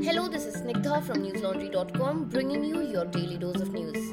Hello, this is Snigdha from newslaundry.com bringing you your daily dose of news.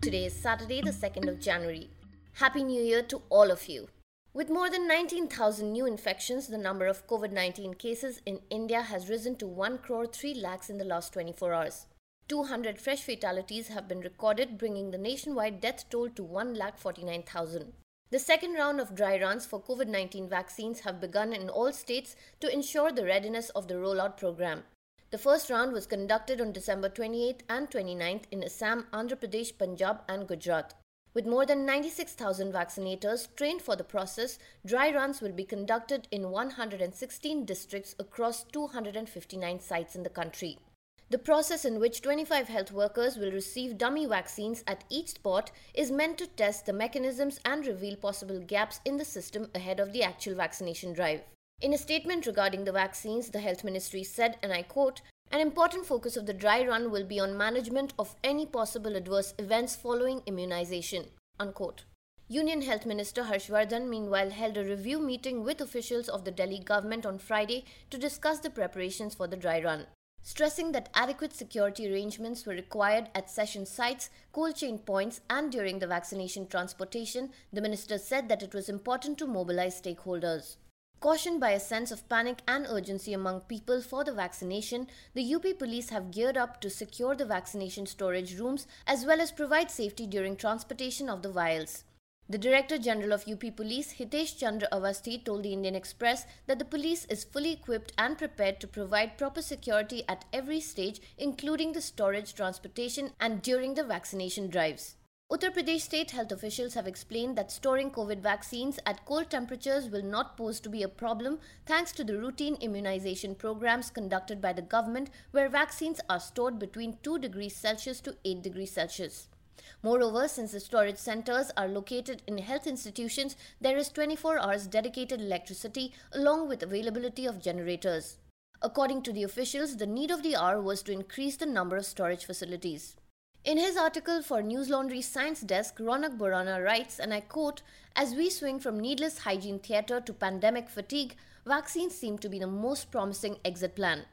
Today is Saturday, the 2nd of January. Happy New Year to all of you. With more than 19,000 new infections, the number of COVID 19 cases in India has risen to 1 crore 3 lakhs in the last 24 hours. 200 fresh fatalities have been recorded, bringing the nationwide death toll to 1,49,000. The second round of dry runs for COVID 19 vaccines have begun in all states to ensure the readiness of the rollout program. The first round was conducted on December 28th and 29th in Assam, Andhra Pradesh, Punjab, and Gujarat. With more than 96,000 vaccinators trained for the process, dry runs will be conducted in 116 districts across 259 sites in the country. The process in which 25 health workers will receive dummy vaccines at each spot is meant to test the mechanisms and reveal possible gaps in the system ahead of the actual vaccination drive. In a statement regarding the vaccines, the Health Ministry said, and I quote, an important focus of the dry run will be on management of any possible adverse events following immunization. Unquote. Union Health Minister Harshvardhan meanwhile held a review meeting with officials of the Delhi government on Friday to discuss the preparations for the dry run. Stressing that adequate security arrangements were required at session sites, cold chain points, and during the vaccination transportation, the minister said that it was important to mobilize stakeholders. Cautioned by a sense of panic and urgency among people for the vaccination, the UP police have geared up to secure the vaccination storage rooms as well as provide safety during transportation of the vials. The Director General of UP Police, Hitesh Chandra Avasthi, told the Indian Express that the police is fully equipped and prepared to provide proper security at every stage, including the storage, transportation, and during the vaccination drives. Uttar Pradesh state health officials have explained that storing COVID vaccines at cold temperatures will not pose to be a problem thanks to the routine immunization programs conducted by the government where vaccines are stored between 2 degrees Celsius to 8 degrees Celsius. Moreover, since the storage centers are located in health institutions, there is 24 hours dedicated electricity along with availability of generators. According to the officials, the need of the hour was to increase the number of storage facilities. In his article for News Laundry Science Desk, Ronak Borana writes, and I quote, As we swing from needless hygiene theatre to pandemic fatigue, vaccines seem to be the most promising exit plan.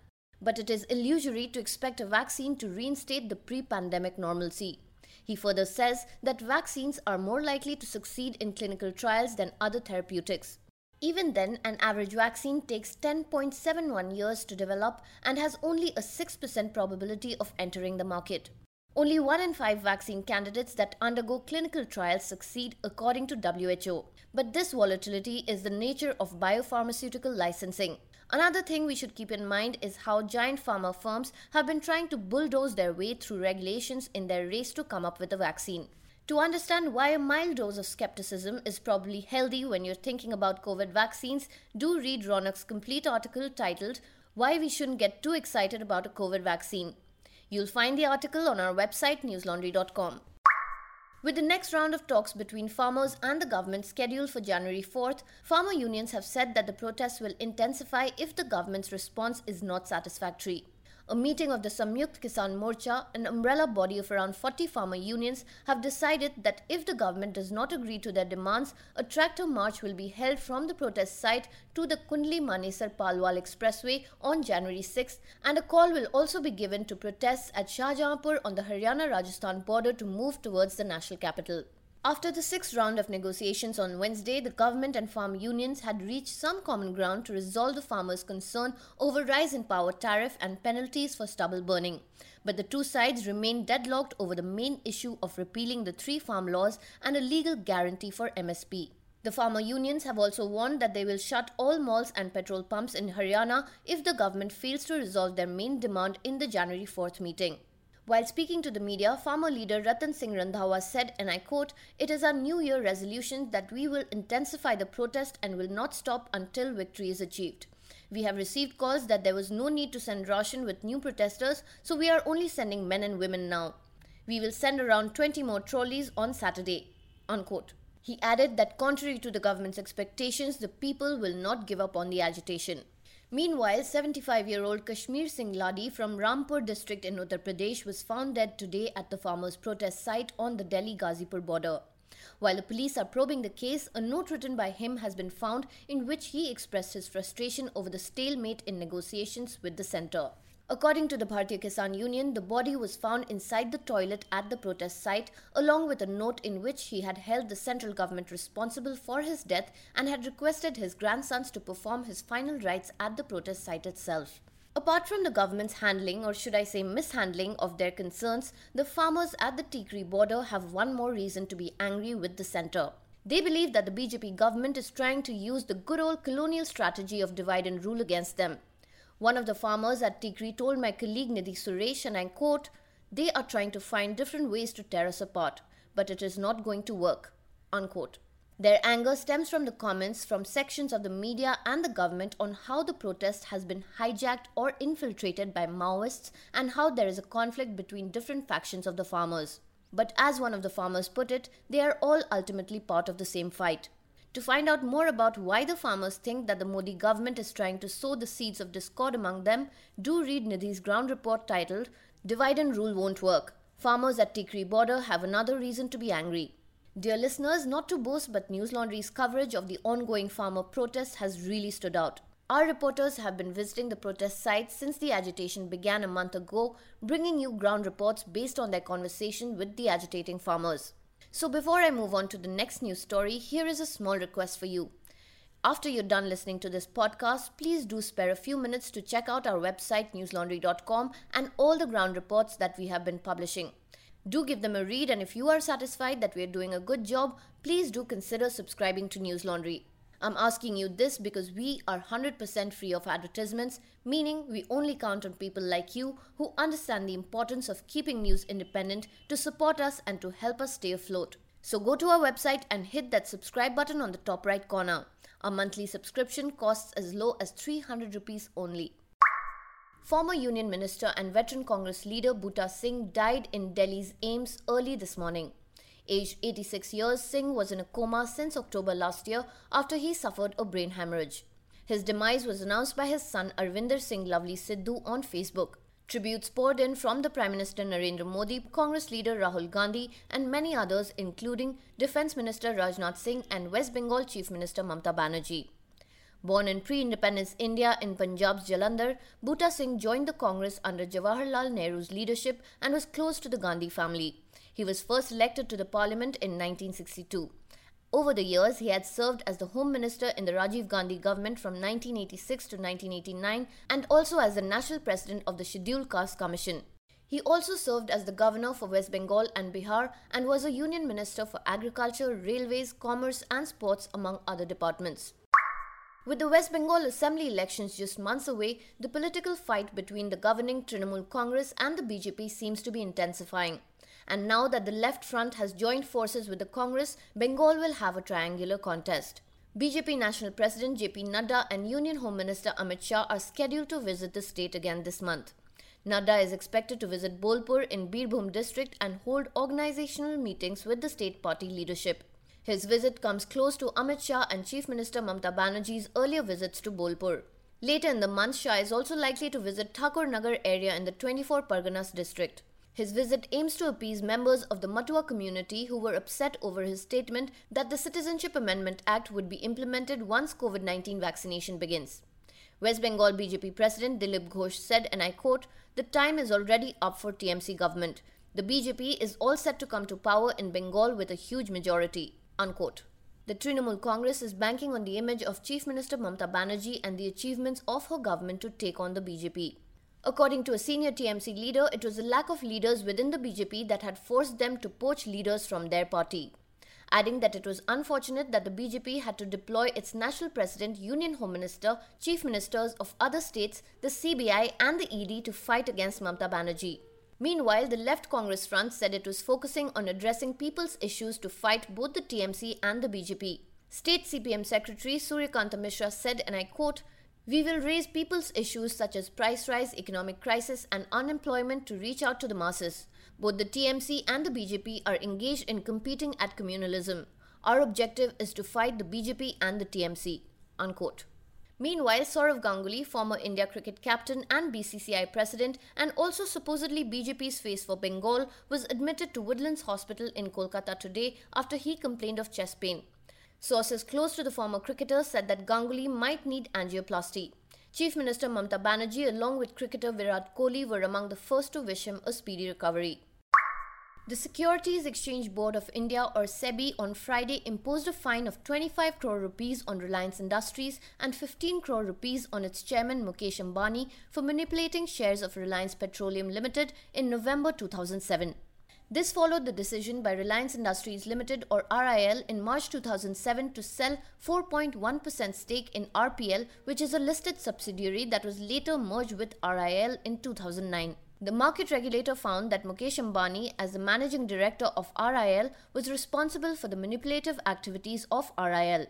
But it is illusory to expect a vaccine to reinstate the pre pandemic normalcy. He further says that vaccines are more likely to succeed in clinical trials than other therapeutics. Even then, an average vaccine takes 10.71 years to develop and has only a 6% probability of entering the market. Only 1 in 5 vaccine candidates that undergo clinical trials succeed according to WHO. But this volatility is the nature of biopharmaceutical licensing. Another thing we should keep in mind is how giant pharma firms have been trying to bulldoze their way through regulations in their race to come up with a vaccine. To understand why a mild dose of skepticism is probably healthy when you're thinking about COVID vaccines, do read Ronak's complete article titled Why We Shouldn't Get Too Excited About a COVID Vaccine. You'll find the article on our website newslaundry.com. With the next round of talks between farmers and the government scheduled for January 4th, farmer unions have said that the protests will intensify if the government's response is not satisfactory. A meeting of the Samyukt Kisan Morcha, an umbrella body of around 40 farmer unions, have decided that if the government does not agree to their demands, a tractor march will be held from the protest site to the Kundli Manesar Palwal Expressway on January 6th, and a call will also be given to protests at Shahjahanpur on the Haryana Rajasthan border to move towards the national capital. After the sixth round of negotiations on Wednesday, the government and farm unions had reached some common ground to resolve the farmers' concern over rise in power tariff and penalties for stubble burning. But the two sides remained deadlocked over the main issue of repealing the three farm laws and a legal guarantee for MSP. The farmer unions have also warned that they will shut all malls and petrol pumps in Haryana if the government fails to resolve their main demand in the January 4th meeting. While speaking to the media, farmer leader Ratan Singh Randhawa said, and I quote, It is our New Year resolution that we will intensify the protest and will not stop until victory is achieved. We have received calls that there was no need to send ration with new protesters, so we are only sending men and women now. We will send around 20 more trolleys on Saturday. Unquote. He added that contrary to the government's expectations, the people will not give up on the agitation. Meanwhile, 75 year old Kashmir Singh Ladi from Rampur district in Uttar Pradesh was found dead today at the farmers' protest site on the Delhi Ghazipur border. While the police are probing the case, a note written by him has been found in which he expressed his frustration over the stalemate in negotiations with the centre. According to the Bharatiya Kisan Union, the body was found inside the toilet at the protest site, along with a note in which he had held the central government responsible for his death and had requested his grandsons to perform his final rites at the protest site itself. Apart from the government's handling, or should I say mishandling, of their concerns, the farmers at the Tikri border have one more reason to be angry with the centre. They believe that the BJP government is trying to use the good old colonial strategy of divide and rule against them. One of the farmers at Tikri told my colleague Nidhi Suresh, and I quote, They are trying to find different ways to tear us apart, but it is not going to work. Unquote. Their anger stems from the comments from sections of the media and the government on how the protest has been hijacked or infiltrated by Maoists and how there is a conflict between different factions of the farmers. But as one of the farmers put it, they are all ultimately part of the same fight. To find out more about why the farmers think that the Modi government is trying to sow the seeds of discord among them, do read Nidhi's ground report titled Divide and Rule Won't Work. Farmers at Tikri border have another reason to be angry. Dear listeners, not to boast, but News Laundry's coverage of the ongoing farmer protest has really stood out. Our reporters have been visiting the protest sites since the agitation began a month ago, bringing you ground reports based on their conversation with the agitating farmers. So, before I move on to the next news story, here is a small request for you. After you're done listening to this podcast, please do spare a few minutes to check out our website newslaundry.com and all the ground reports that we have been publishing. Do give them a read, and if you are satisfied that we are doing a good job, please do consider subscribing to News Laundry. I'm asking you this because we are 100% free of advertisements, meaning we only count on people like you who understand the importance of keeping news independent to support us and to help us stay afloat. So go to our website and hit that subscribe button on the top right corner. Our monthly subscription costs as low as 300 rupees only. Former Union Minister and veteran Congress leader Buta Singh died in Delhi's AIIMS early this morning. Aged 86 years, Singh was in a coma since October last year after he suffered a brain hemorrhage. His demise was announced by his son Arvinder Singh Lovely Sidhu on Facebook. Tributes poured in from the Prime Minister Narendra Modi, Congress leader Rahul Gandhi, and many others, including Defence Minister Rajnath Singh and West Bengal Chief Minister Mamta Banerjee. Born in pre independence India in Punjab's Jalandhar, Buta Singh joined the Congress under Jawaharlal Nehru's leadership and was close to the Gandhi family. He was first elected to the parliament in 1962. Over the years, he had served as the Home Minister in the Rajiv Gandhi government from 1986 to 1989 and also as the National President of the Scheduled Caste Commission. He also served as the Governor for West Bengal and Bihar and was a Union Minister for Agriculture, Railways, Commerce and Sports, among other departments. With the West Bengal Assembly elections just months away, the political fight between the governing Trinamool Congress and the BJP seems to be intensifying. And now that the left front has joined forces with the Congress, Bengal will have a triangular contest. BJP National President JP Nadda and Union Home Minister Amit Shah are scheduled to visit the state again this month. Nadda is expected to visit Bolpur in Birbhum district and hold organizational meetings with the state party leadership. His visit comes close to Amit Shah and Chief Minister Mamta Banerjee's earlier visits to Bolpur. Later in the month, Shah is also likely to visit Thakur Nagar area in the 24 Parganas district. His visit aims to appease members of the Matua community who were upset over his statement that the Citizenship Amendment Act would be implemented once COVID 19 vaccination begins. West Bengal BJP President Dilip Ghosh said, and I quote, The time is already up for TMC government. The BJP is all set to come to power in Bengal with a huge majority. Unquote. The Trinamool Congress is banking on the image of Chief Minister Mamta Banerjee and the achievements of her government to take on the BJP. According to a senior TMC leader, it was a lack of leaders within the BJP that had forced them to poach leaders from their party. Adding that it was unfortunate that the BJP had to deploy its national president, Union Home Minister, chief ministers of other states, the CBI, and the ED to fight against Mamta Banerjee. Meanwhile, the left Congress front said it was focusing on addressing people's issues to fight both the TMC and the BJP. State CPM Secretary Suryakanta Mishra said, and I quote, we will raise people's issues such as price rise, economic crisis, and unemployment to reach out to the masses. Both the TMC and the BJP are engaged in competing at communalism. Our objective is to fight the BJP and the TMC. Unquote. Meanwhile, Sourav Ganguly, former India cricket captain and BCCI president, and also supposedly BJP's face for Bengal, was admitted to Woodlands Hospital in Kolkata today after he complained of chest pain. Sources close to the former cricketer said that Ganguly might need angioplasty. Chief Minister Mamta Banerjee, along with cricketer Virat Kohli, were among the first to wish him a speedy recovery. The Securities Exchange Board of India or SEBI on Friday imposed a fine of 25 crore rupees on Reliance Industries and 15 crore rupees on its chairman Mukesh Ambani for manipulating shares of Reliance Petroleum Limited in November 2007. This followed the decision by Reliance Industries Limited or RIL in March 2007 to sell 4.1% stake in RPL, which is a listed subsidiary that was later merged with RIL in 2009. The market regulator found that Mukesh Ambani, as the managing director of RIL, was responsible for the manipulative activities of RIL.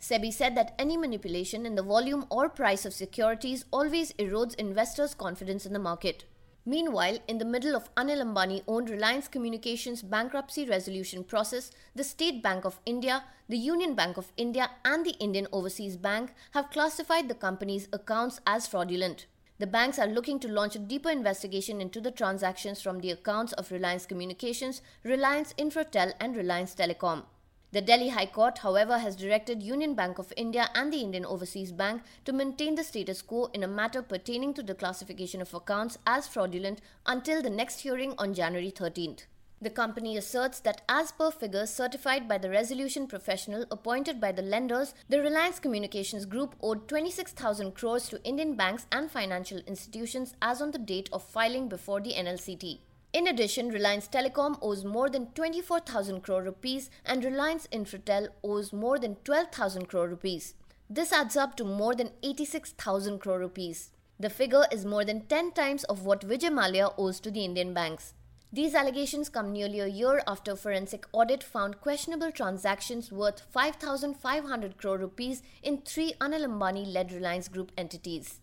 SEBI said that any manipulation in the volume or price of securities always erodes investors' confidence in the market. Meanwhile, in the middle of Anil Ambani owned Reliance Communications bankruptcy resolution process, the State Bank of India, the Union Bank of India, and the Indian Overseas Bank have classified the company's accounts as fraudulent. The banks are looking to launch a deeper investigation into the transactions from the accounts of Reliance Communications, Reliance Infratel, and Reliance Telecom. The Delhi High Court, however, has directed Union Bank of India and the Indian Overseas Bank to maintain the status quo in a matter pertaining to the classification of accounts as fraudulent until the next hearing on January 13th. The company asserts that as per figures certified by the resolution professional appointed by the lenders, the Reliance Communications Group owed 26,000 crores to Indian banks and financial institutions as on the date of filing before the NLCT. In addition, Reliance Telecom owes more than 24,000 crore rupees and Reliance Infratel owes more than 12,000 crore rupees. This adds up to more than 86,000 crore rupees. The figure is more than 10 times of what Vijay Mallya owes to the Indian banks. These allegations come nearly a year after a forensic audit found questionable transactions worth 5,500 crore rupees in three Anil Ambani led Reliance Group entities.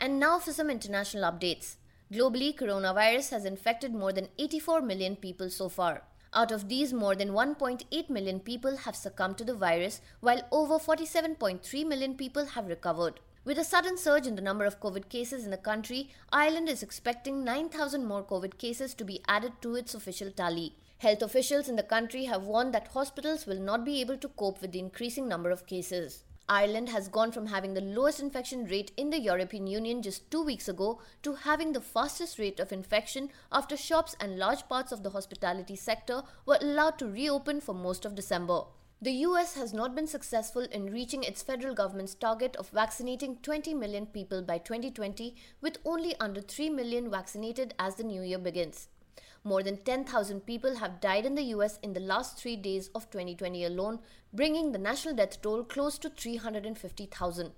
And now for some international updates. Globally, coronavirus has infected more than 84 million people so far. Out of these, more than 1.8 million people have succumbed to the virus, while over 47.3 million people have recovered. With a sudden surge in the number of COVID cases in the country, Ireland is expecting 9,000 more COVID cases to be added to its official tally. Health officials in the country have warned that hospitals will not be able to cope with the increasing number of cases. Ireland has gone from having the lowest infection rate in the European Union just two weeks ago to having the fastest rate of infection after shops and large parts of the hospitality sector were allowed to reopen for most of December. The US has not been successful in reaching its federal government's target of vaccinating 20 million people by 2020, with only under 3 million vaccinated as the new year begins. More than 10,000 people have died in the US in the last three days of 2020 alone, bringing the national death toll close to 350,000.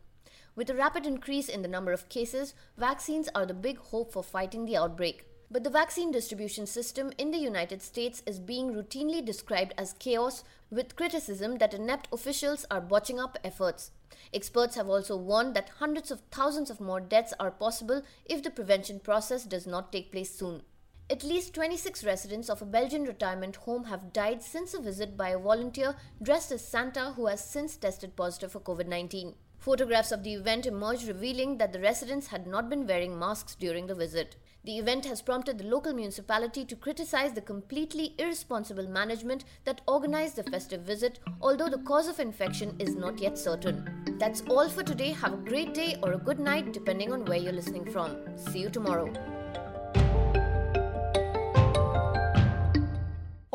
With a rapid increase in the number of cases, vaccines are the big hope for fighting the outbreak. But the vaccine distribution system in the United States is being routinely described as chaos, with criticism that inept officials are botching up efforts. Experts have also warned that hundreds of thousands of more deaths are possible if the prevention process does not take place soon. At least 26 residents of a Belgian retirement home have died since a visit by a volunteer dressed as Santa who has since tested positive for COVID 19. Photographs of the event emerged revealing that the residents had not been wearing masks during the visit. The event has prompted the local municipality to criticize the completely irresponsible management that organized the festive visit, although the cause of infection is not yet certain. That's all for today. Have a great day or a good night, depending on where you're listening from. See you tomorrow.